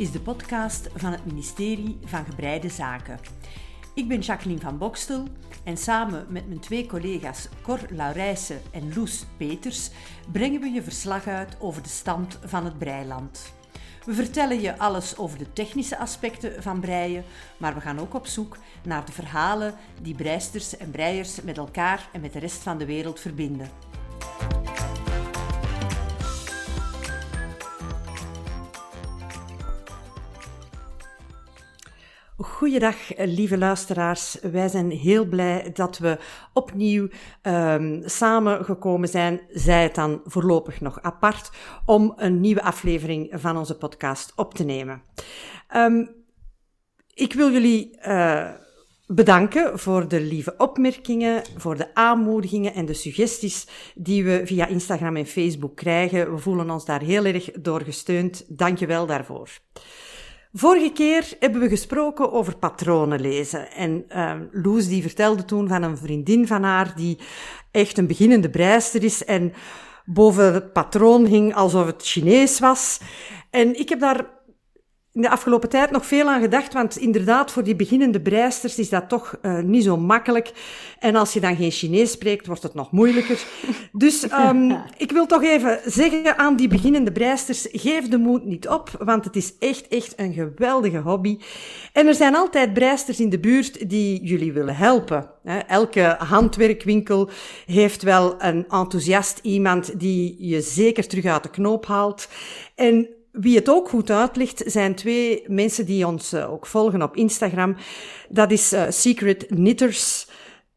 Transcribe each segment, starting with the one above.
is de podcast van het ministerie van Gebreide Zaken. Ik ben Jacqueline van Bokstel en samen met mijn twee collega's Cor Laurijsen en Loes Peters brengen we je verslag uit over de stand van het breiland. We vertellen je alles over de technische aspecten van breien, maar we gaan ook op zoek naar de verhalen die breisters en breiers met elkaar en met de rest van de wereld verbinden. Goeiedag, lieve luisteraars. Wij zijn heel blij dat we opnieuw um, samengekomen zijn, zij het dan voorlopig nog apart, om een nieuwe aflevering van onze podcast op te nemen. Um, ik wil jullie uh, bedanken voor de lieve opmerkingen, voor de aanmoedigingen en de suggesties die we via Instagram en Facebook krijgen. We voelen ons daar heel erg door gesteund. Dank je wel daarvoor. Vorige keer hebben we gesproken over patronen lezen. En uh, Loes die vertelde toen van een vriendin van haar die echt een beginnende breister is en boven het patroon hing alsof het Chinees was. En ik heb daar in de afgelopen tijd nog veel aan gedacht, want inderdaad, voor die beginnende breisters is dat toch uh, niet zo makkelijk. En als je dan geen Chinees spreekt, wordt het nog moeilijker. Dus um, ik wil toch even zeggen aan die beginnende breisters, geef de moed niet op, want het is echt, echt een geweldige hobby. En er zijn altijd breisters in de buurt die jullie willen helpen. Elke handwerkwinkel heeft wel een enthousiast iemand die je zeker terug uit de knoop haalt. En wie het ook goed uitlicht, zijn twee mensen die ons uh, ook volgen op Instagram. Dat is uh, Secret Knitters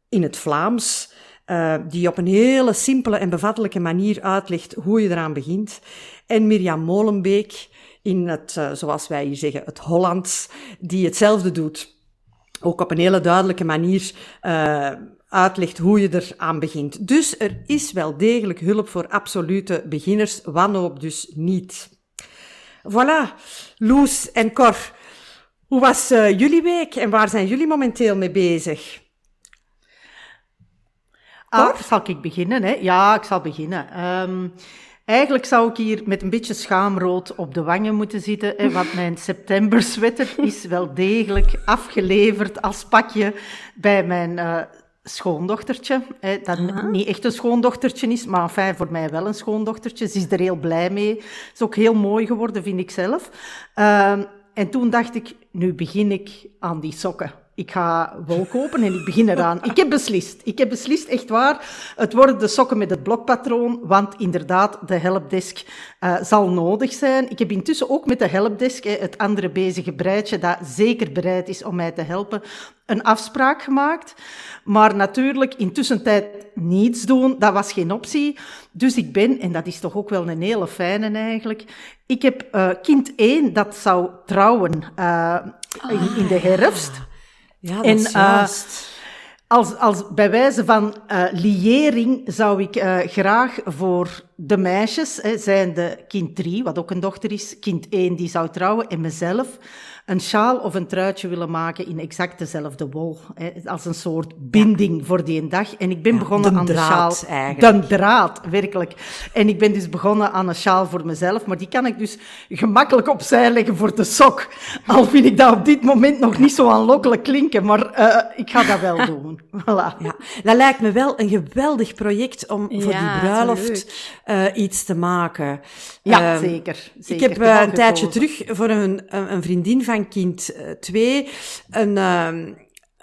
in het Vlaams. Uh, die op een hele simpele en bevattelijke manier uitlegt hoe je eraan begint. En Mirjam Molenbeek in het, zoals wij hier zeggen, het Hollands, die hetzelfde doet. Ook op een hele duidelijke manier uitlegt hoe je eraan begint. Dus er is wel degelijk hulp voor absolute beginners, wanhoop dus niet. Voilà, Loes en Cor. Hoe was uh, jullie week en waar zijn jullie momenteel mee bezig? Ah, zal ik beginnen? Hè? Ja, ik zal beginnen. Um, eigenlijk zou ik hier met een beetje schaamrood op de wangen moeten zitten, hè, want mijn septemberswetter is wel degelijk afgeleverd als pakje bij mijn uh, schoondochtertje. Hè, dat niet echt een schoondochtertje is, maar enfin, voor mij wel een schoondochtertje. Ze is er heel blij mee. is ook heel mooi geworden, vind ik zelf. Uh, en toen dacht ik, nu begin ik aan die sokken ik ga wol kopen en ik begin eraan. Ik heb beslist. Ik heb beslist, echt waar. Het worden de sokken met het blokpatroon, want inderdaad, de helpdesk uh, zal nodig zijn. Ik heb intussen ook met de helpdesk, het andere bezige breidje, dat zeker bereid is om mij te helpen, een afspraak gemaakt. Maar natuurlijk, intussen tijd niets doen, dat was geen optie. Dus ik ben, en dat is toch ook wel een hele fijne eigenlijk, ik heb uh, kind 1 dat zou trouwen in de herfst. Ja, dat en, is juist. Uh, als, als bij wijze van uh, liëring zou ik uh, graag voor de meisjes, hè, zijn de kind 3, wat ook een dochter is, kind 1 die zou trouwen, en mezelf, een sjaal of een truitje willen maken in exact dezelfde wol. Hè, als een soort binding voor die dag. En ik ben begonnen aan de sjaal. Eigenlijk. De draad, werkelijk. En ik ben dus begonnen aan een sjaal voor mezelf, maar die kan ik dus gemakkelijk opzij leggen voor de sok. Al vind ik dat op dit moment nog niet zo aanlokkelijk klinken, maar uh, ik ga dat wel doen. Voilà. Ja, dat lijkt me wel een geweldig project om voor die bruiloft uh, iets te maken. Ja, um, zeker, zeker. Ik heb uh, een tijdje terug voor een, een vriendin van van kind 2 eh, een, uh,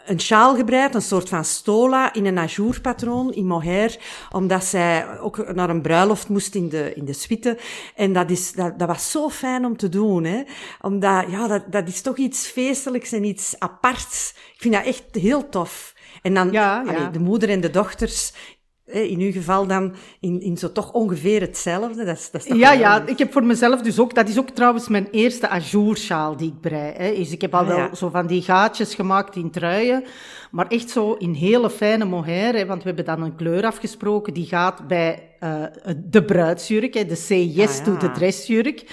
een sjaal gebreid, een soort van stola in een ajourpatroon in mohair, omdat zij ook naar een bruiloft moest in de, in de suite. En dat, is, dat, dat was zo fijn om te doen, hè. Omdat, ja, dat, dat is toch iets feestelijks en iets aparts. Ik vind dat echt heel tof. En dan ja, ja. Allee, de moeder en de dochters in uw geval dan in, in zo toch ongeveer hetzelfde. Dat is, dat is ja, ja, ik heb voor mezelf dus ook, dat is ook trouwens mijn eerste ajoursjaal die ik brei. Hè. Dus ik heb al ah, wel zo van die gaatjes gemaakt in truien, maar echt zo in hele fijne mohair, hè, want we hebben dan een kleur afgesproken, die gaat bij uh, de bruidsjurk, hè, de say yes Ah, to de dressjurk.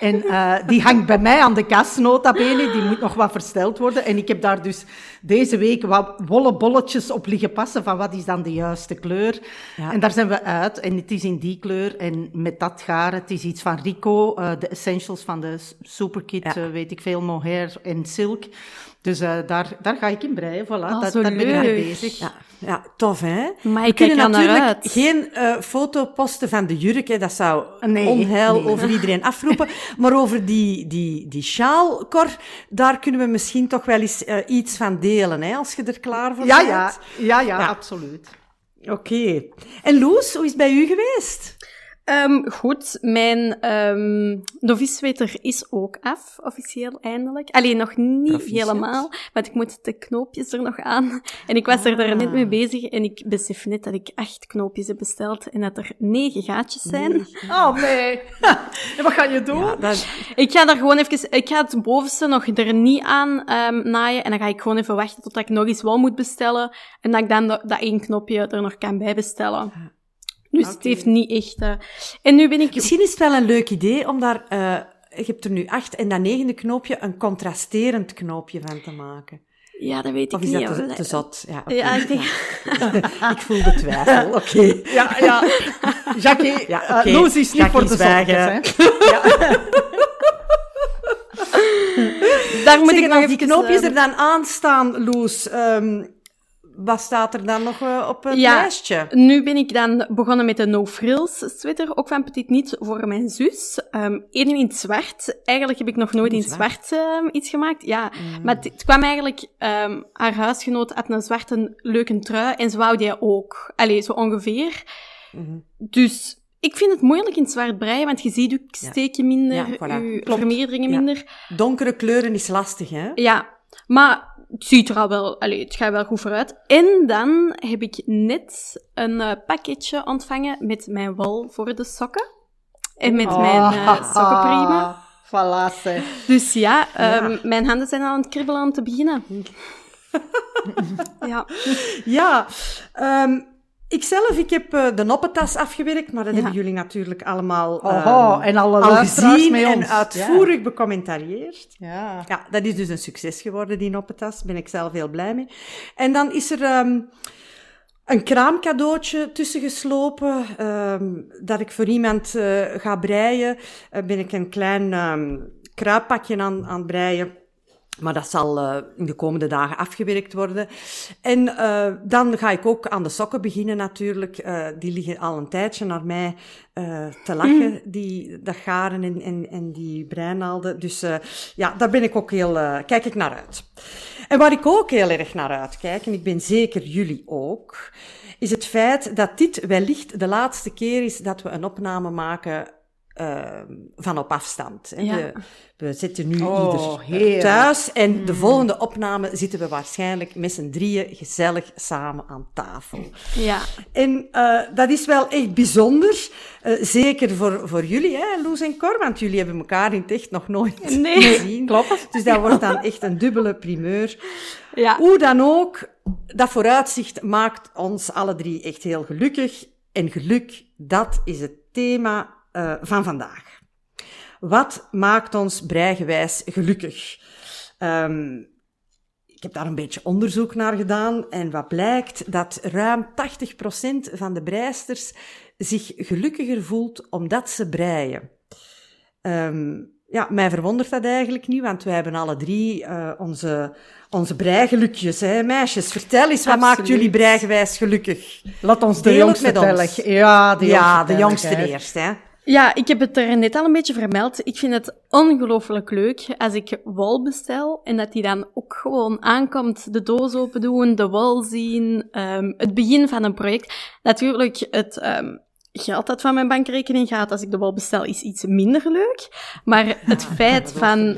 En uh, die hangt bij mij aan de kast, nota bene. Die moet nog wat versteld worden. En ik heb daar dus deze week wat wollen bolletjes op liggen passen van wat is dan de juiste kleur. Ja. En daar zijn we uit. En het is in die kleur en met dat garen. Het is iets van Rico, uh, de essentials van de Superkit, Ja. weet ik veel, mohair en silk. Dus uh, daar, daar ga ik in breien, voilà. Oh, daar, zo daar ben ik mee bezig. Ja, ja, tof hè? Maar We ik kunnen natuurlijk uit. geen eh, foto posten van de jurk, hè. dat zou Nee, onheil nee. over iedereen afroepen. maar over die, die, die sjaal, Cor, daar kunnen we misschien toch wel eens eh, iets van delen, hè, als je er klaar voor Ja, bent. ja, ja, ja, Ja. absoluut. Oké. En Loes, hoe is het bij u geweest? Ehm, goed, mijn ehm novice-wetter is ook af, officieel eindelijk. Alleen nog niet Proficiat. helemaal, want ik moet de knoopjes er nog aan. En ik was er daar net mee bezig en ik besef net dat ik acht knoopjes heb besteld en dat er negen gaatjes zijn. Oh, nee. en wat ga je doen? Ja, dat, Ik ga daar gewoon even, ik ga het bovenste nog er niet aan ehm, naaien en dan ga ik gewoon even wachten tot ik nog eens wel moet bestellen en dat ik dan dat, dat één knopje er nog kan bij bestellen. Dus het heeft niet echt... eh, En nu ben ik... misschien is het wel een leuk idee om daar... eh, je hebt er nu acht en dat negende knoopje een contrasterend knoopje van te maken. Ja, dat weet ik Of is niet. dat te, hoor. te zot? Ja. Ja, ik denk... ik voel de twijfel, oké. Ja, ja. Jackie, Ja, ja, oké. Loes is niet voor de zwijgen. hè. Daar moet Zeg, ik nog die knoopjes eh, er dan aan staan, Loes, ehm, wat staat er dan nog eh, op het Ja. lijstje? Nu ben ik dan begonnen met de No Frills sweater, ook van Petit Niet voor mijn zus. Ehm Eén in het zwart. Eigenlijk heb ik nog nooit In het zwart ehm, iets gemaakt. Ja, maar het, kwam eigenlijk... ehm, haar huisgenoot had een zwarte leuke trui en ze wou die ook. Allee, zo ongeveer. Mhm. Dus ik vind het moeilijk in het zwart breien, want je ziet je steekje minder, Ja, voilà. je Ja. minder. Donkere kleuren is lastig, hè? Ja, maar het ziet er al wel, allee, het gaat wel goed vooruit. En dan heb ik net een eh, pakketje ontvangen met mijn wol voor de sokken. En met mijn Oh. eh sokkenpriemen. Voilà, zeg. Dus ja, ehm, mijn handen zijn aan het kribbelen om te beginnen. ja. Ja, ehm ikzelf, ik heb eh, de noppentas afgewerkt, maar dat Ja. hebben jullie natuurlijk allemaal Oho, ehm, en alle al gezien en ons. uitvoerig becommentarieerd. Ja. Ja, dat is dus een succes geworden, die noppentas. Daar ben ik zelf heel blij mee. En dan is er ehm, een kraamcadeautje tussen geslopen, ehm, dat ik voor iemand eh, ga breien. Eh, ben ik een klein kruippakje aan, aan het breien. Maar dat zal eh, in de komende dagen afgewerkt worden. En eh, dan ga ik ook aan de sokken beginnen natuurlijk. Eh, die liggen al een tijdje naar mij te lachen, die, dat garen en, en, en die breinaalden. Dus ja, daar ben ik ook heel, kijk ik naar uit. En waar ik ook heel erg naar uitkijk, en ik ben zeker jullie ook, is het feit dat dit wellicht de laatste keer is dat we een opname maken eh, van op afstand. hè. Ja. We, we zitten nu Oh, ieder heerlijk. thuis en de volgende opname zitten we waarschijnlijk met z'n drieën gezellig samen aan tafel. ja. En eh, dat is wel echt bijzonder, eh, zeker voor, voor jullie, hè, Loes en Cor, want jullie hebben elkaar in het echt nog nooit Nee. gezien. Klopt. Dus dat wordt dan echt een dubbele primeur. Ja. Hoe dan ook, dat vooruitzicht maakt ons alle drie echt heel gelukkig. En geluk, dat is het thema eh, van vandaag. Wat maakt ons breigewijs gelukkig? Ehm, ik heb daar een beetje onderzoek naar gedaan en wat blijkt dat ruim 80% van de breisters zich gelukkiger voelt omdat ze breien. Ehm, ja, mij verwondert dat eigenlijk niet, want wij hebben alle drie eh, onze, onze breigelukjes. Hè? Meisjes, vertel eens, wat maakt jullie breigewijs gelukkig? Laat ons de Deel jongste met ons. tellen. Ja, de jongste, ja, de jongste eerst. Hè? Ja, ik heb het er net al een beetje vermeld. Ik vind het ongelooflijk leuk als ik wol bestel en dat die dan ook gewoon aankomt, de doos open doen, de wol zien, ehm, het begin van een project. Natuurlijk, het ehm, geld dat van mijn bankrekening gaat als ik de wol bestel is iets minder leuk. Maar het feit van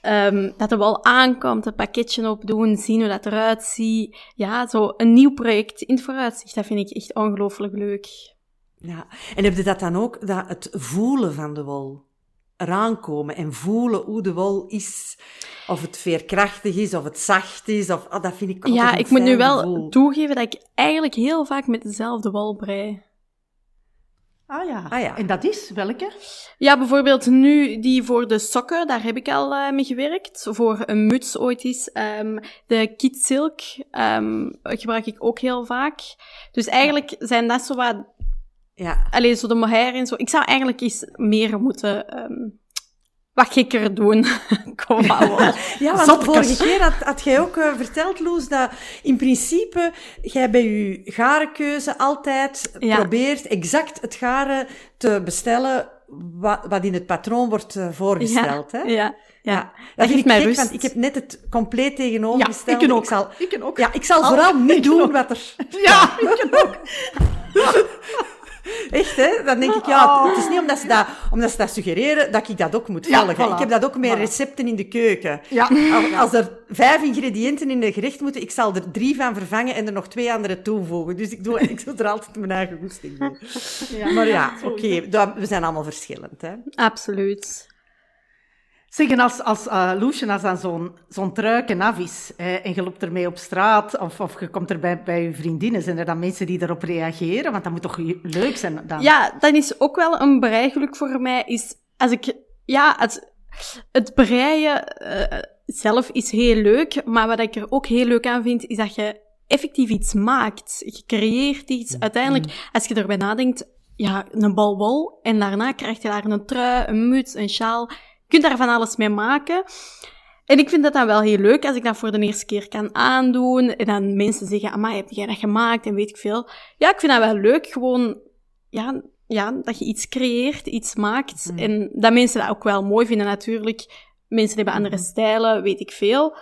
ehm, dat de wol aankomt, het pakketje opdoen, zien hoe dat eruit ziet. Ja, zo een nieuw project in het vooruitzicht, dat vind ik echt ongelooflijk leuk. Ja, en heb je dat dan ook, dat het voelen van de wol? Eraan komen en voelen hoe de wol is. Of het veerkrachtig is, of het zacht is, of, ah, dat vind ik altijd Ja, een ik moet nu wel gevoel. toegeven dat ik eigenlijk heel vaak met dezelfde wol brei. Ah ja. Ah ja. En dat is welke? Ja, bijvoorbeeld nu die voor de sokken, daar heb ik al uh, mee gewerkt. Voor een muts ooit eens. Um, de Kit Silk um, gebruik ik ook heel vaak. Dus eigenlijk ja. zijn dat zo wat... Ja. Alleen zo de mohair en zo. Ik zou eigenlijk eens meer moeten... Um, wat gekker doen. Kom maar Ja, want vorige keer had, had jij ook uh, verteld, Loes, dat in principe jij bij je garenkeuze altijd ja. probeert exact het garen te bestellen wat, wat in het patroon wordt uh, voorgesteld. Ja, hè? ja, ja. ja. Dat, geeft mij gek, rust. Want ik heb net het compleet tegenovergestelde. Ja, ik ook. Ik zal, ik ook. Ja, ik zal Al, vooral niet doen wat er... Ja, ik ook. Echt, hè? Dan denk ik, ja, het is niet omdat ze dat, omdat ze dat suggereren dat ik dat ook moet Ja, volgen. voilà. Ik heb dat ook met Voilà. recepten in de keuken. Ja. Als, er vijf ingrediënten in een gerecht moeten, ik zal er drie van vervangen en er nog twee andere toevoegen. Dus ik doe, ik doe er altijd mijn eigen goesting doen. Ja. Maar ja, oké, we zijn allemaal verschillend, hè? Absoluut. Zeg, en als, als uh, Loesje, als dan zo'n zo'n truiken af is eh, en je loopt ermee op straat of, of je komt er bij, bij je vriendinnen, zijn er dan mensen die daarop reageren? Want dat moet toch leuk zijn dan? Ja, dat is ook wel een breigeluk voor mij. Is als ik, ja, het, het breien eh, zelf is heel leuk, maar wat ik er ook heel leuk aan vind, is dat je effectief iets maakt. Je creëert iets. Uiteindelijk, als je erbij nadenkt, ja, een bal wol, en daarna krijg je daar een trui, een muts, een sjaal. Je kunt daar van alles mee maken. En ik vind dat dan wel heel leuk als ik dat voor de eerste keer kan aandoen. En dan mensen zeggen, amai, heb jij dat gemaakt? En weet ik veel. Ja, ik vind dat wel leuk. Gewoon, ja, ja dat je iets creëert, iets maakt. En dat mensen dat ook wel mooi vinden natuurlijk. Mensen hebben andere stijlen, weet ik veel.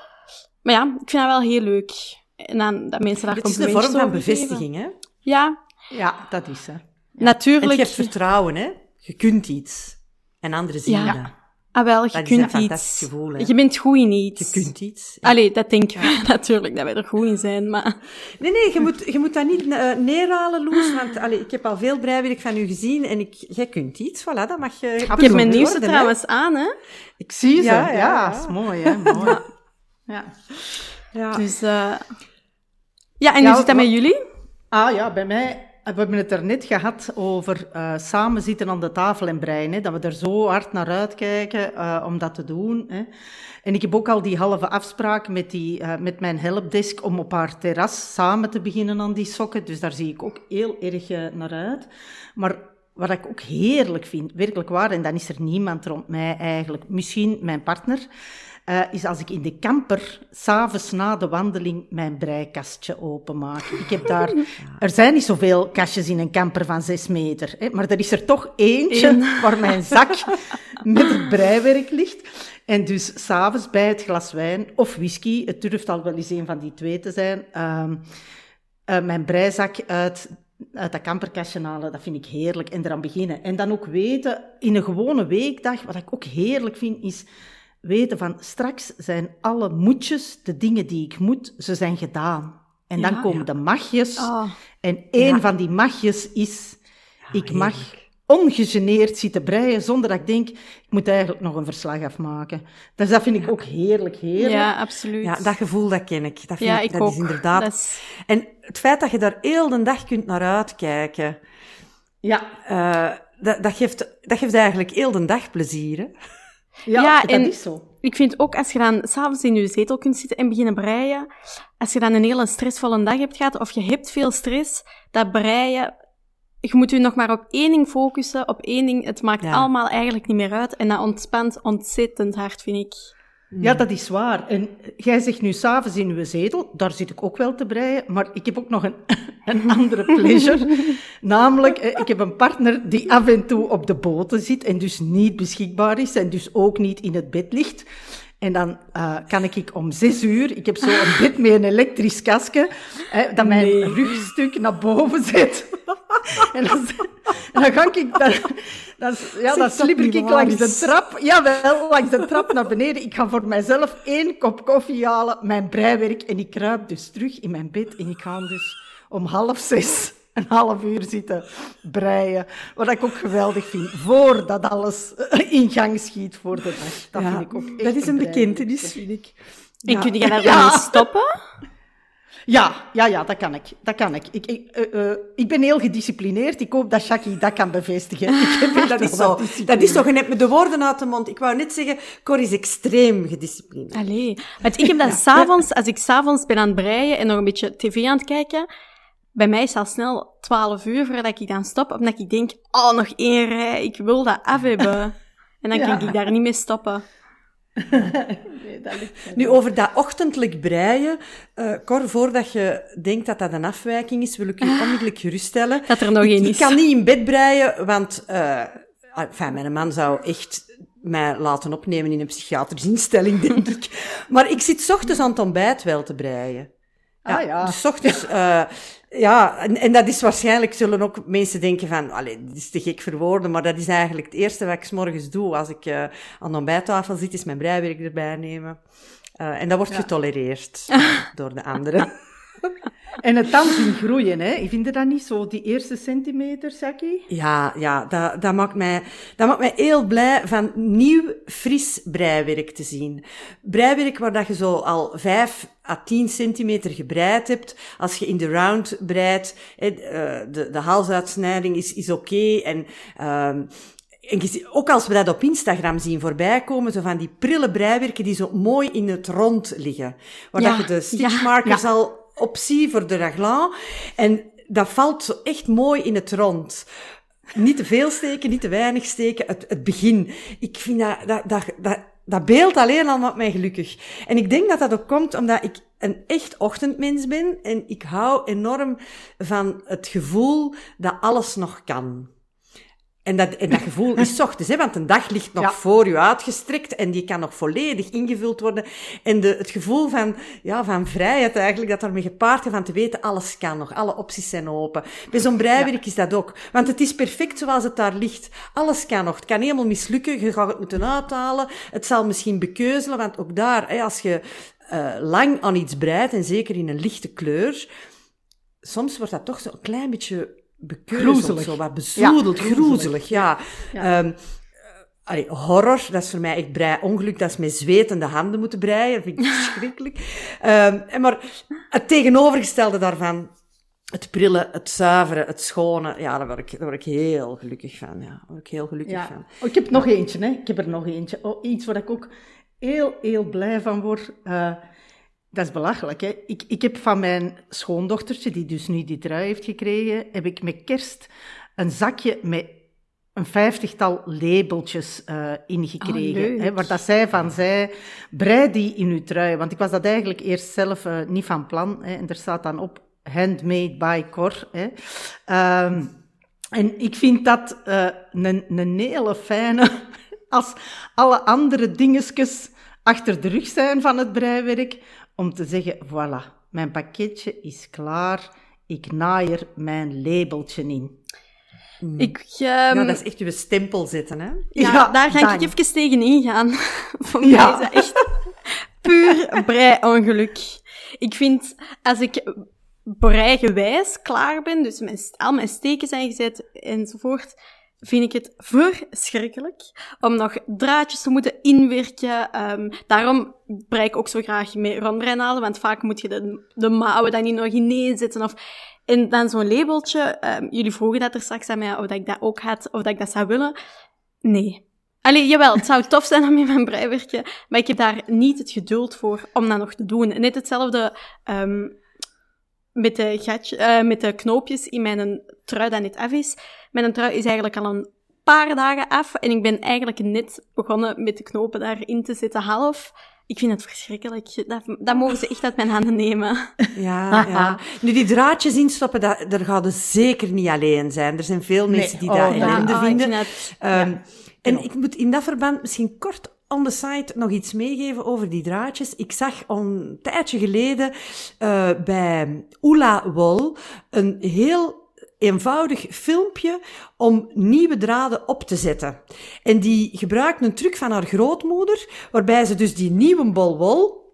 Maar ja, ik vind dat wel heel leuk. En dan dat mensen daar Het is een vorm van bevestiging, hè? Ja, Ja, dat is hè. En natuurlijk. het geeft vertrouwen, hè? Je kunt iets. En anderen zien Ja. dat. Ah wel, je Dat is kunt iets. gevoel, hè? Je bent goed in iets. Je kunt iets. Allee, dat denken we natuurlijk, dat wij er goed in zijn, maar... Nee, nee, je moet, je moet dat niet eh, neerhalen, Loes. Want allee, ik heb al veel breiwerk van u gezien en ik, jij kunt iets. Voilà, dat mag je. Ik heb mijn nieuwste worden, hè. trouwens aan, hè. Ik zie ze. Ja, Ja, ja, ja. is mooi hè. Mooi. Ja. Ja. Dus, eh Ja, en Ja, hoe zit dat met jullie? Ah ja, bij mij, we hebben het er net gehad over eh, samen zitten aan de tafel en breien. Hè, dat we er zo hard naar uitkijken eh, om dat te doen. Hè. En ik heb ook al die halve afspraak met, die, eh, met mijn helpdesk om op haar terras samen te beginnen aan die sokken. Dus daar zie ik ook heel erg eh, naar uit. Maar wat ik ook heerlijk vind, werkelijk waar, en dan is er niemand rond mij eigenlijk, misschien mijn partner, eh, is als ik in de camper s'avonds na de wandeling mijn breikastje openmaak. Ik heb daar, er zijn niet zoveel kastjes in een camper van zes meter, hè, maar er is er toch eentje waar mijn zak met het breiwerk ligt. En dus s'avonds bij het glas wijn of whisky, het durft al wel eens een van die twee te zijn, ehm, eh, mijn breizak uit, uit dat kamperkastje halen, dat vind ik heerlijk. En eraan beginnen. En dan ook weten, in een gewone weekdag, wat ik ook heerlijk vind, is weten van straks zijn alle moetjes, de dingen die ik moet, ze zijn gedaan. En dan Ja. komen de magjes. Oh. En één Ja. van die magjes is, ik mag heerlijk. ongegeneerd zitten breien zonder dat ik denk, ik moet eigenlijk nog een verslag afmaken. Dus dat vind ik ook heerlijk, heerlijk. Ja, absoluut. Ja, dat gevoel, dat ken ik. Dat, vind Ja, ik, ik dat ook. is inderdaad... Dat is- En het feit dat je daar heel de dag kunt naar uitkijken, Ja, eh, dat, dat, geeft, dat geeft eigenlijk heel de dag plezier, hè? Ja, Ja, dat en- is zo. Ik vind ook, als je dan s'avonds in je zetel kunt zitten en beginnen breien, als je dan een hele stressvolle dag hebt gehad, of je hebt veel stress, dat breien, je moet je nog maar op één ding focussen, op één ding. Het maakt Ja. allemaal eigenlijk niet meer uit en dat ontspant ontzettend hard, vind ik. Ja, dat is waar. En jij zegt nu s'avonds in uw zetel, daar zit ik ook wel te breien, maar ik heb ook nog een, een andere pleasure. Namelijk, eh, ik heb een partner die af en toe op de boten zit en dus niet beschikbaar is en dus ook niet in het bed ligt. En dan eh, kan ik om zes uur, ik heb zo een bed met een elektrisch kastje, hè, dat mijn rugstuk naar boven zet. en, dan, en dan ga ik, dan, dan, ja, dan dat slipper ik waar langs de trap, jawel, langs de trap naar beneden. Ik ga voor mijzelf één kop koffie halen, mijn breiwerk, en ik kruip dus terug in mijn bed en ik ga dus om half zes een half uur zitten breien. Wat ik ook geweldig vind, voordat alles in gang schiet voor de dag. Dat Ja, vind ik ook echt dat is een bekentenis, vind ik. En Ja. kun je daar Ja. mee stoppen? Ja, ja, ja, dat kan ik. Dat kan ik. Ik, ik, uh, uh, ik ben heel gedisciplineerd. Ik hoop dat Jackie dat kan bevestigen. Ik heb dat, is zo. dat is toch, je hebt me de woorden uit de mond. Ik wou net zeggen, Cor is extreem gedisciplineerd. Allee, want ik heb dat s'avonds, als ik s'avonds ben aan het breien en nog een beetje tv aan het kijken, bij mij is het al snel 12 uur voordat ik dan stop, omdat ik denk, oh, nog één rij, ik wil dat af hebben. En dan kan ik daar niet mee stoppen. nee, dat nu, over dat ochtendelijk breien, uh, Cor, voordat je denkt dat dat een afwijking is, wil ik je onmiddellijk geruststellen. Dat er nog één is. Ik kan niet in bed breien, want uh, enfin, mijn man zou echt mij laten opnemen in een psychiatrische instelling, denk ik. Maar ik zit ochtends aan het ontbijt wel te breien. Ja, ah, ja. Dus ochtends, uh, ja, en, en, dat is waarschijnlijk, zullen ook mensen denken van, allee, dit is te gek voor woorden, maar dat is eigenlijk het eerste wat ik s morgens doe als ik uh, aan de ontbijttafel zit, is mijn breiwerk erbij nemen. Uh, en dat wordt getolereerd door de anderen. En het dan zien groeien, hè? Ik vind dat niet zo, die eerste centimeter, Saki? Ja, ja dat, dat, maakt mij, dat maakt mij heel blij van nieuw, fris breiwerk te zien. Breiwerk waar dat je zo al vijf à 10 centimeter gebreid hebt. Als je in de round breidt, eh, de, de halsuitsnijding is, is oké. Okay. En, uh, en ook als we dat op Instagram zien voorbij komen, zo van die prille breiwerken die zo mooi in het rond liggen. Waar dat je de stitchmarkers ja, ja. al optie voor de raglan. En dat valt echt mooi in het rond. Niet te veel steken, niet te weinig steken. Het, het begin. Ik vind dat, dat, dat, dat, dat beeld alleen al maakt mij gelukkig. En ik denk dat dat ook komt omdat ik een echt ochtendmens ben en ik hou enorm van het gevoel dat alles nog kan. En dat, en dat gevoel is ochtends, hè, want een dag ligt nog voor u uitgestrekt en die kan nog volledig ingevuld worden. En de, het gevoel van, ja, van vrijheid eigenlijk, dat daarmee gepaard gaat van te weten, alles kan nog, alle opties zijn open. Bij zo'n breiwerk is dat ook. Want het is perfect zoals het daar ligt. Alles kan nog. Het kan helemaal mislukken, je gaat het moeten uithalen. Het zal misschien bekeuzelen, want ook daar, hè, als je uh, lang aan iets breidt, en zeker in een lichte kleur, soms wordt dat toch zo'n klein beetje bekeuzeld, zo wat bezoedeld, ja, groezelig, ja. ja. Um, allee, horror, dat is voor mij echt brei ongeluk, dat is met zwetende handen moeten breien, dat vind ik verschrikkelijk. Um, maar het tegenovergestelde daarvan, het prillen, het zuiveren, het schone, ja, daar word ik, daar word ik heel gelukkig van, ja. Daar word ik heel gelukkig ja. van. Oh, ik heb nog eentje, hè. Ik heb er nog eentje. Oh, iets waar ik ook heel, heel blij van word. Uh, dat is belachelijk, hè? Ik, ik heb van mijn schoondochtertje, die dus nu die trui heeft gekregen, heb ik met kerst een zakje met een vijftigtal labeltjes uh, ingekregen. Oh, hè, waar dat zij van zei, brei die in uw trui. Want ik was dat eigenlijk eerst zelf uh, niet van plan. Hè, en er staat dan op, handmade by Cor. Hè. Um, en ik vind dat uh, een, een hele fijne... Als alle andere dingetjes achter de rug zijn van het breiwerk, om te zeggen, voilà, mijn pakketje is klaar, ik naai er mijn labeltje in. Mm. Ik, um... Ja, dat is echt je stempel zetten, hè? Ja, ja daar ga ik even tegen ingaan. Voor ja. mij is echt puur brei-ongeluk. Ik vind, als ik breigewijs klaar ben, dus mijn, al mijn steken zijn gezet enzovoort, vind ik het verschrikkelijk om nog draadjes te moeten inwerken. Um, daarom brei ik ook zo graag mee rondbreinalen, want vaak moet je de, de mouwen dan niet nog ineenzetten. Of, en dan zo'n labeltje. Um, jullie vroegen dat er straks aan mij, of dat ik dat ook had, of dat ik dat zou willen. Nee. Allee, jawel, het zou tof zijn om in mijn breiwerkje, maar ik heb daar niet het geduld voor om dat nog te doen. Net hetzelfde um, met, de gatje, uh, met de knoopjes in mijn trui dat net af is. Mijn trui is eigenlijk al een paar dagen af en ik ben eigenlijk net begonnen met de knopen daarin te zetten half. Ik vind het verschrikkelijk. Dat, dat mogen ze echt uit mijn handen nemen. Ja, ja. Nu, die draadjes instoppen, dat, daar gaan ze zeker niet alleen zijn. Er zijn veel mensen die oh, dat ellende oh, vinden. Het, um, En ik moet in dat verband misschien kort on the site nog iets meegeven over die draadjes. Ik zag een tijdje geleden uh, bij Oela Wol een heel eenvoudig filmpje om nieuwe draden op te zetten. En die gebruikt een truc van haar grootmoeder, waarbij ze dus die nieuwe bol wol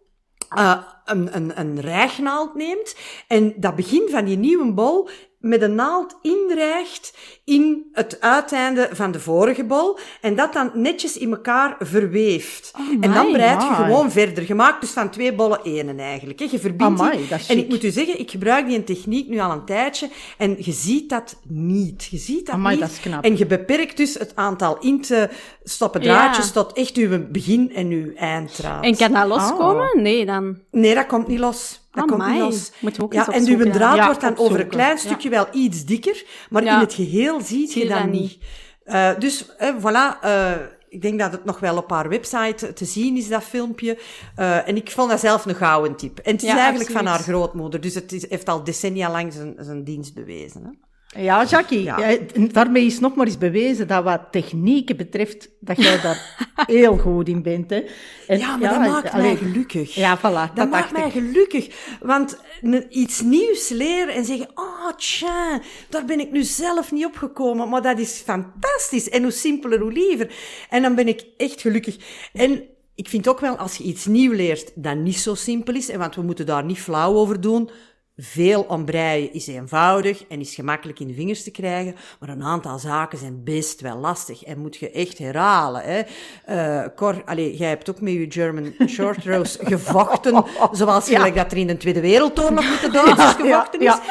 uh, een, een, een rijgnaald neemt en dat begin van die nieuwe bol met een naald inrijgt in het uiteinde van de vorige bol en dat dan netjes in elkaar verweeft. en dan breid je gewoon verder. Je maakt dus van twee bollen één eigenlijk. Hè. Je verbindt Amai, En ik moet u zeggen, ik gebruik die techniek nu al een tijdje en je ziet dat niet. Je ziet dat Amai, niet. dat is knap. En je beperkt dus het aantal in te stoppen Ja. draadjes tot echt uw begin en uw einddraad. En kan dat loskomen? Nee, dan. Nee, dat komt niet los. Dat komt niet los. Ook ja, en uw draad Ja, wordt dan over een klein stukje wel iets dikker, maar in het geheel ziet Zie je dat dat niet. Eh, dus, eh, voilà, eh, ik denk dat het nog wel op haar website te zien is, dat filmpje. Eh, en ik vond dat zelf een gouden tip. En het is eigenlijk van haar grootmoeder, dus het is, heeft al decennia lang zijn, zijn dienst bewezen. Hè? Ja, Jackie, Ja. jij- daarmee is nog maar eens bewezen dat wat technieken betreft, dat jij daar heel goed in bent. Hè. En, Ja, maar dat maakt allee, mij gelukkig. Ja, voilà, dat, Dat maakt mij ik. gelukkig. Want iets nieuws leren en zeggen, oh tja, daar ben ik nu zelf niet opgekomen. Maar dat is fantastisch. En hoe simpeler, hoe liever. En dan ben ik echt gelukkig. En ik vind ook wel, als je iets nieuw leert dat niet zo simpel is, en want we moeten daar niet flauw over doen, veel ombreien is eenvoudig en is gemakkelijk in de vingers te krijgen, maar een aantal zaken zijn best wel lastig en moet je echt herhalen. Hè. Eh, Cor, allee, jij hebt ook met je German Short Rows gevochten, zoals Ja. gelijk dat er in de Tweede Wereldoorlog met de Duitsers Ja, ja, gevochten is. ja.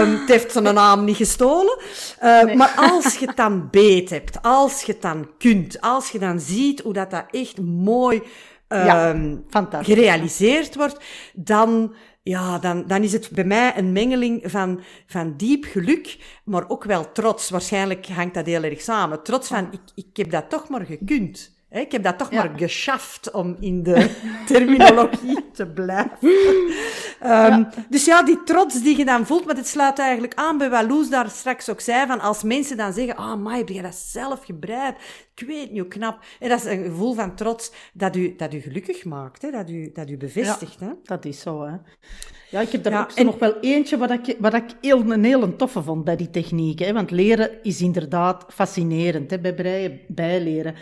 Ehm, het heeft zijn naam niet gestolen. Eh, Maar als je het dan beet hebt, als je het dan kunt, als je dan ziet hoe dat, dat echt mooi Ja, ehm, fantastisch. gerealiseerd wordt, dan, ja, dan, dan is het bij mij een mengeling van, van diep geluk, maar ook wel trots. Waarschijnlijk hangt dat heel erg samen. Trots van, ik, ik heb dat toch maar gekund. Ik heb dat toch Ja. maar geschaft, om in de terminologie te blijven. Ehm, Dus ja, die trots die je dan voelt, maar het sluit eigenlijk aan bij wat Loes daar straks ook zei, van als mensen dan zeggen, ah, oh, heb je dat zelf gebreid? Ik weet niet hoe knap. En dat is een gevoel van trots dat u, dat u gelukkig maakt, hè? Dat, u, dat u bevestigt. Hè? Dat is zo, hè. Ja, ik heb daar ook en- nog wel eentje wat ik, wat ik heel, een hele toffe vond bij die technieken. Hè? Want leren is inderdaad fascinerend, hè? bij breien, bijleren.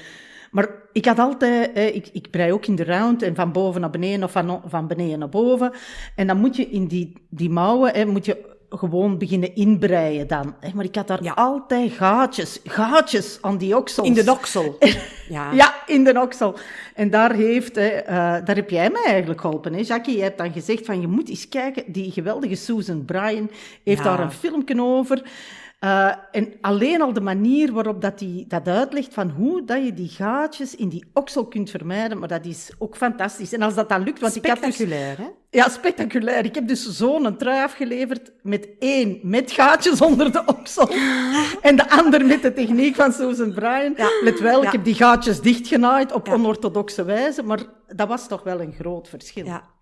Maar ik had altijd, hè, ik, ik brei ook in de round en van boven naar beneden of van, van beneden naar boven. En dan moet je in die, die mouwen, hè, moet je gewoon beginnen inbreien dan. Maar ik had daar Ja. altijd gaatjes, gaatjes aan die oksels. In de doksel. Ja. Ja, in de oksel. En daar, heeft, eh, daar heb jij mij eigenlijk geholpen. Hè? Jackie, je hebt dan gezegd van je moet eens kijken, die geweldige Susan Bryan heeft Ja. daar een filmpje over. Eh, en alleen al de manier waarop dat die dat uitlegt van hoe dat je die gaatjes in die oksel kunt vermijden, maar dat is ook fantastisch. En als dat dan lukt, want ik had dus... Spectaculair, hè? Ja, spectaculair. Ik heb dus zo'n trui afgeleverd met één met gaatjes onder de oksel en de ander met de techniek van Susan Bryan. Ja. Let wel, Ja. ik heb die gaatjes dichtgenaaid op Ja. onorthodoxe wijze, maar dat was toch wel een groot verschil. Ja.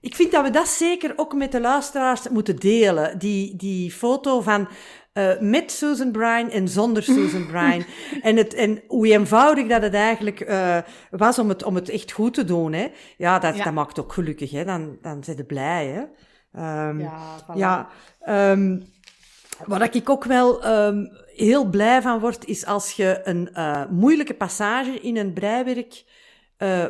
Ik vind dat we dat zeker ook met de luisteraars moeten delen. Die, die foto van eh, met Susan Bryan en zonder Susan Bryan. en, het, en hoe eenvoudig dat het eigenlijk eh, was om het, om het echt goed te doen. Hè. Ja, dat, Ja. dat maakt ook gelukkig. Hè. Dan, dan zijn ze blij. Hè. Ehm, Ja, voilà. ja, ehm, waar ik ook wel ehm, heel blij van word, is als je een eh, moeilijke passage in een breiwerk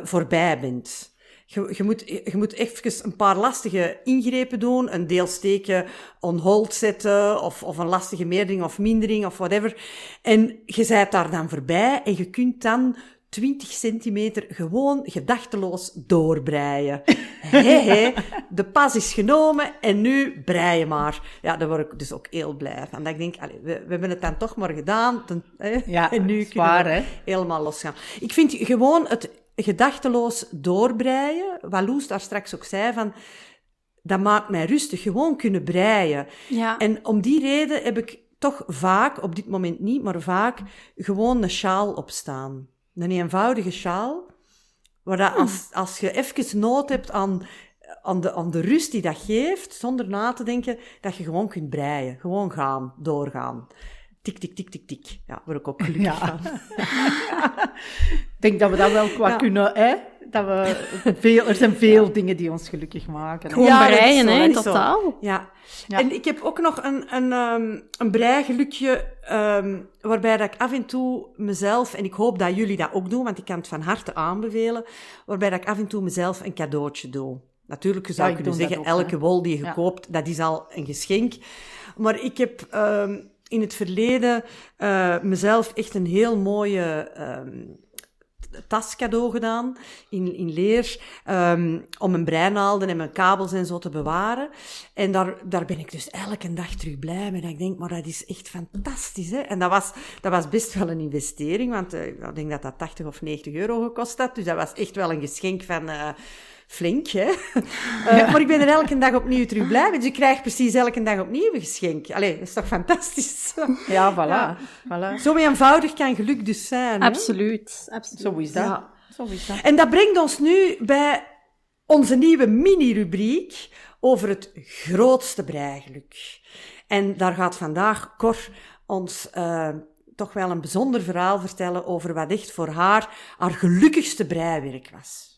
voorbij bent. Je, je, moet, je moet even een paar lastige ingrepen doen, een deelsteken on hold zetten, of, of een lastige meerdering of mindering of whatever. En je zijt daar dan voorbij en je kunt dan 20 centimeter gewoon gedachteloos doorbreien. Hé, hé, de pas is genomen en nu breien maar. Ja, daar word ik dus ook heel blij van. Dat ik denk, allee, we, we hebben het dan toch maar gedaan. ten- hè, Ja, en nu kunnen we hè. helemaal losgaan. Ik vind gewoon het gedachteloos doorbreien, wat Loes daar straks ook zei, van, dat maakt mij rustig. Gewoon kunnen breien. Ja. En om die reden heb ik toch vaak, op dit moment niet, maar vaak, gewoon een sjaal opstaan. Een eenvoudige sjaal, waar dat als, als je even nood hebt aan, aan, de, aan de rust die dat geeft, zonder na te denken, dat je gewoon kunt breien. Gewoon gaan, doorgaan. Tik, tik, tik, tik, tik. Ja, word ik ook gelukkig Ja. van. Ik denk dat we dat wel qua Ja. kunnen, hè? Dat we veel, er zijn veel dingen die ons gelukkig maken. Gewoon Ja, breien, hè, totaal. Ja. En ik heb ook nog een, een, ehm een breigelukje, ehm, waarbij dat ik af en toe mezelf, en ik hoop dat jullie dat ook doen, want ik kan het van harte aanbevelen, waarbij dat ik af en toe mezelf een cadeautje doe. Natuurlijk, je zou kunnen zeggen, ook, elke wol die je koopt, dat is al een geschenk. Maar ik heb ehm, in het verleden eh, mezelf echt een heel mooie ehm, tas cadeau gedaan in, in leer ehm, om mijn breinaalden en mijn kabels en zo te bewaren. En daar, daar ben ik dus elke dag terug blij mee. Dat ik denk, maar dat is echt fantastisch. Hè? En dat was, dat was best wel een investering, want eh, ik denk dat dat 80 of 90 euro gekost had. Dus dat was echt wel een geschenk van... eh, Flink, hè? Eh, Maar ik ben er elke dag opnieuw terug blij mee. Dus ik krijg precies elke dag opnieuw een geschenk. Allee, dat is toch fantastisch? Ja, voilà. Ja. voilà. Zo eenvoudig kan geluk dus zijn. hè? Absoluut, absoluut. Zo is dat. Ja. Zo is dat. En dat brengt ons nu bij onze nieuwe mini-rubriek over het grootste breigeluk. En daar gaat vandaag Cor ons eh, toch wel een bijzonder verhaal vertellen over wat echt voor haar haar gelukkigste breiwerk was.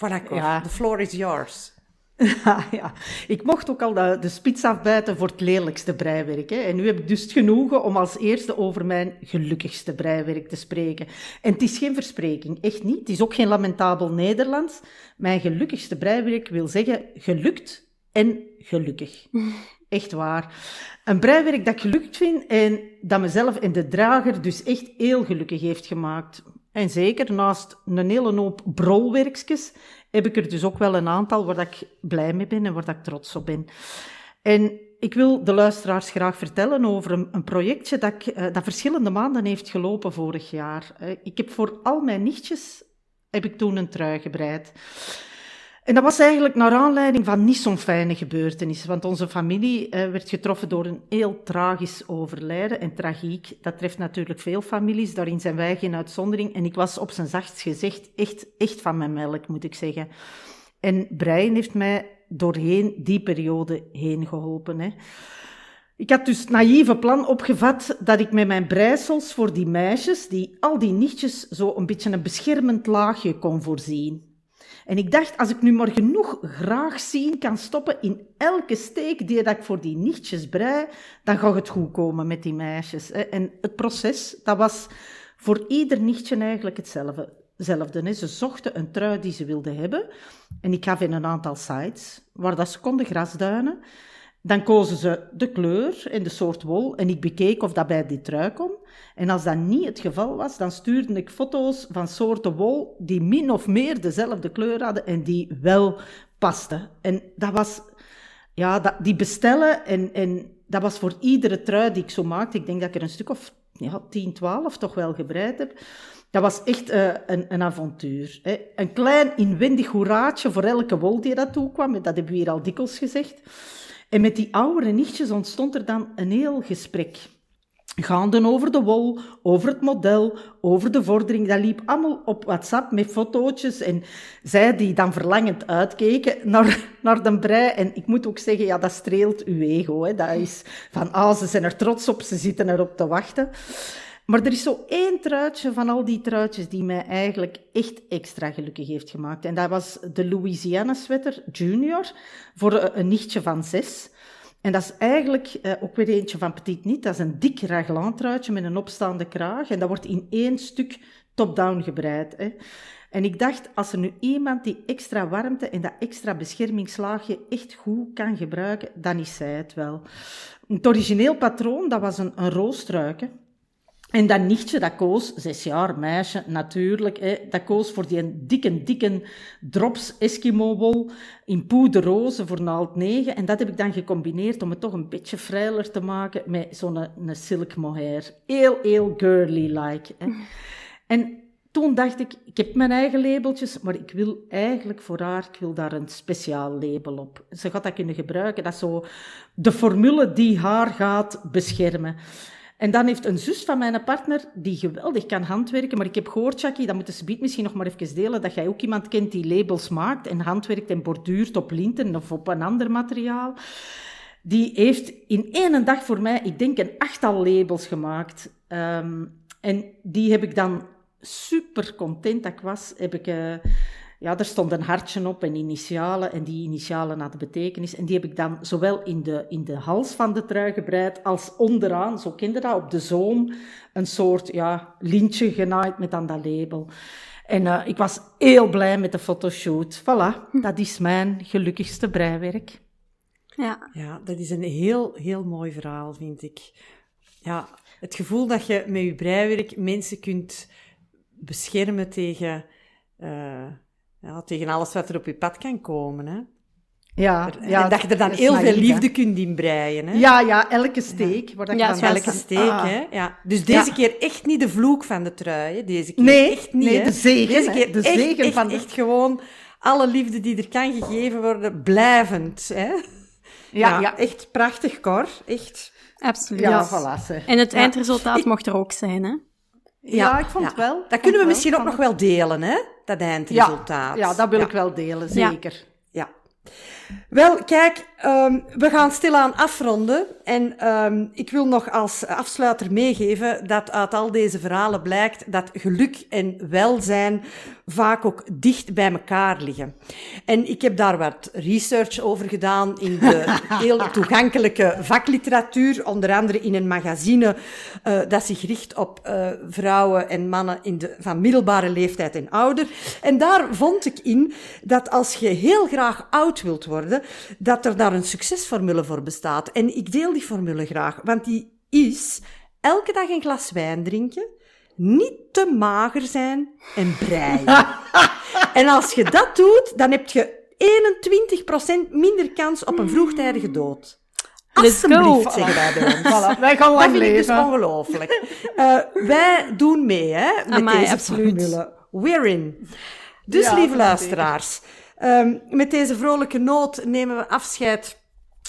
Voilà, Cor. Ja. The floor is yours. Ja, ja. Ik mocht ook al de, de spits afbijten voor het lelijkste breiwerk. Hè. En nu heb ik dus het genoegen om als eerste over mijn gelukkigste breiwerk te spreken. En het is geen verspreking, echt niet. Het is ook geen lamentabel Nederlands. Mijn gelukkigste breiwerk wil zeggen gelukt en gelukkig. Echt waar. Een breiwerk dat ik gelukt vind en dat mezelf en de drager dus echt heel gelukkig heeft gemaakt. En zeker naast een hele hoop brolwerkjes heb ik er dus ook wel een aantal waar ik blij mee ben en waar ik trots op ben. En ik wil de luisteraars graag vertellen over een, een projectje dat, ik, eh, dat verschillende maanden heeft gelopen vorig jaar. Eh, ik heb voor al mijn nichtjes heb ik toen een trui gebreid. En dat was eigenlijk naar aanleiding van niet zo'n fijne gebeurtenis. Want onze familie eh, werd getroffen door een heel tragisch overlijden. En tragiek, dat treft natuurlijk veel families. Daarin zijn wij geen uitzondering. En ik was op zijn zachtst gezegd echt, echt van mijn melk, moet ik zeggen. En Brian heeft mij doorheen die periode heen geholpen. Hè. Ik had dus het naïeve plan opgevat dat ik met mijn breisels voor die meisjes, die al die nichtjes, zo een beetje een beschermend laagje kon voorzien. En ik dacht, als ik nu maar genoeg graag zien kan stoppen in elke steek die ik voor die nichtjes brei, dan gaat het goed komen met die meisjes. En het proces, dat was voor ieder nichtje eigenlijk hetzelfde. Hè. Ze zochten een trui die ze wilden hebben. En ik gaf in een aantal sites waar dat ze konden grasduinen. Dan kozen ze de kleur en de soort wol en ik bekeek of dat bij die trui kon. En als dat niet het geval was, dan stuurde ik foto's van soorten wol die min of meer dezelfde kleur hadden en die wel pasten. En dat was, ja, dat, die bestellen en, en dat was voor iedere trui die ik zo maakte, ik denk dat ik er een stuk of ja, 10, 12 toch wel gebreid heb. Dat was echt eh, een, een avontuur. Hè. Een klein inwendig hoeraatje voor elke wol die dat toekwam. Dat hebben we hier al dikwijls gezegd. En met die oudere nichtjes ontstond er dan een heel gesprek. Gaande over de wol, over het model, over de vordering. Dat liep allemaal op WhatsApp met fotootjes. En zij die dan verlangend uitkeken naar, naar de brei. En ik moet ook zeggen, ja, dat streelt uw ego. Hè. Dat is van, ah, ze zijn er trots op, ze zitten erop te wachten. Maar er is zo één truitje van al die truitjes die mij eigenlijk echt extra gelukkig heeft gemaakt. En dat was de Louisiana Sweater Junior voor een, een nichtje van zes. En dat is eigenlijk eh, ook weer eentje van Petit Niet. Dat is een dik raglan truitje met een opstaande kraag. En dat wordt in één stuk top-down gebreid. Hè. En ik dacht, als er nu iemand die extra warmte en dat extra beschermingslaagje echt goed kan gebruiken, dan is zij het wel. Het origineel patroon, dat was een, een roostruik. En dat nichtje, dat koos, zes jaar meisje, natuurlijk, hè, dat koos voor die dikke, dikke drops Eskimo-wol in poederroze voor naald 9. En dat heb ik dan gecombineerd om het toch een beetje vrijler te maken met zo'n een silk mohair. Heel, heel girly-like. En toen dacht ik, ik heb mijn eigen labeltjes, maar ik wil eigenlijk voor haar, ik wil daar een speciaal label op. Ze gaat dat kunnen gebruiken, dat is zo de formule die haar gaat beschermen. En dan heeft een zus van mijn partner, die geweldig kan handwerken, maar ik heb gehoord, Jackie, dat moeten ze misschien nog maar even delen, dat jij ook iemand kent die labels maakt en handwerkt en borduurt op linten of op een ander materiaal. Die heeft in één dag voor mij, ik denk, een achttal labels gemaakt. Ehm, en die heb ik dan super content dat ik was, heb ik... eh, ja, er stond een hartje op en initialen en die initialen hadden betekenis. En die heb ik dan zowel in de, in de hals van de trui gebreid als onderaan, zo kende dat, op de zoom, een soort ja, lintje genaaid met dan dat label. En uh, ik was heel blij met de fotoshoot. Voilà, dat is mijn gelukkigste breiwerk. Ja. ja, dat is een heel, heel mooi verhaal, vind ik. Ja, het gevoel dat je met je breiwerk mensen kunt beschermen tegen, uh, ja, tegen alles wat er op je pad kan komen. Hè? Ja, ja, en dat je er dan heel veel liefde kunt in breien. Hè? Ja, ja, elke steek. Ja, dat ja, dan elke steek. Ah. Hè? Ja. Dus deze keer echt niet de vloek van de trui. Hè? Deze keer nee, echt niet. Nee, de zegen. Deze keer de echt, zegen echt, van de... echt gewoon alle liefde die er kan gegeven worden, blijvend. Hè? Ja, ja, echt prachtig, Cor. Echt. Absoluut. Ja, voilà. En het eindresultaat ik... mocht er ook zijn, hè? Ja, ik vond het wel. Dat kunnen we misschien ook nog wel delen, hè? Dat eindresultaat. Ja, dat wil ik wel delen, zeker. Wel, kijk, um, we gaan stilaan afronden. En um, ik wil nog als afsluiter meegeven dat uit al deze verhalen blijkt dat geluk en welzijn vaak ook dicht bij elkaar liggen. En ik heb daar wat research over gedaan in de heel toegankelijke vakliteratuur, onder andere in een magazine uh, dat zich richt op uh, vrouwen en mannen in de, van middelbare leeftijd en ouder. En daar vond ik in dat als je heel graag oud wilt worden, dat er daar een succesformule voor bestaat. En ik deel die formule graag, want die is elke dag een glas wijn drinken, niet te mager zijn en breien. en als je dat doet, dan heb je 21% minder kans op een vroegtijdige dood. Alsjeblieft, zeggen wij bij ons. Voilà, wij gaan lang dat vind ik dus leven. ongelooflijk. Uh, wij doen mee hè, met Amai, deze absoluut. formule. We're in. Dus, Ja, lieve dat luisteraars, um, met deze vrolijke noot nemen we afscheid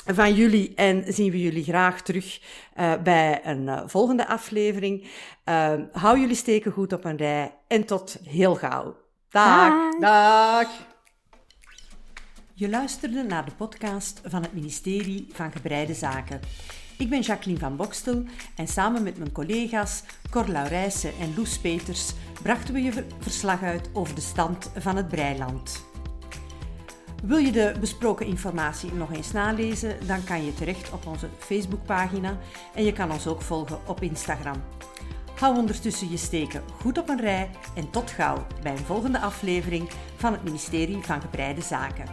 van jullie en zien we jullie graag terug uh, bij een uh, volgende aflevering. Uh, hou jullie steken goed op een rij en tot heel gauw. Dag. Dag. Dag. Je luisterde naar de podcast van het ministerie van Gebreide Zaken. Ik ben Jacqueline van Bokstel en samen met mijn collega's Cor Laurijsen en Loes Peters brachten we je verslag uit over de stand van het breiland. Wil je de besproken informatie nog eens nalezen, dan kan je terecht op onze Facebookpagina en je kan ons ook volgen op Instagram. Hou ondertussen je steken goed op een rij en tot gauw bij een volgende aflevering van het ministerie van Gebreide Zaken.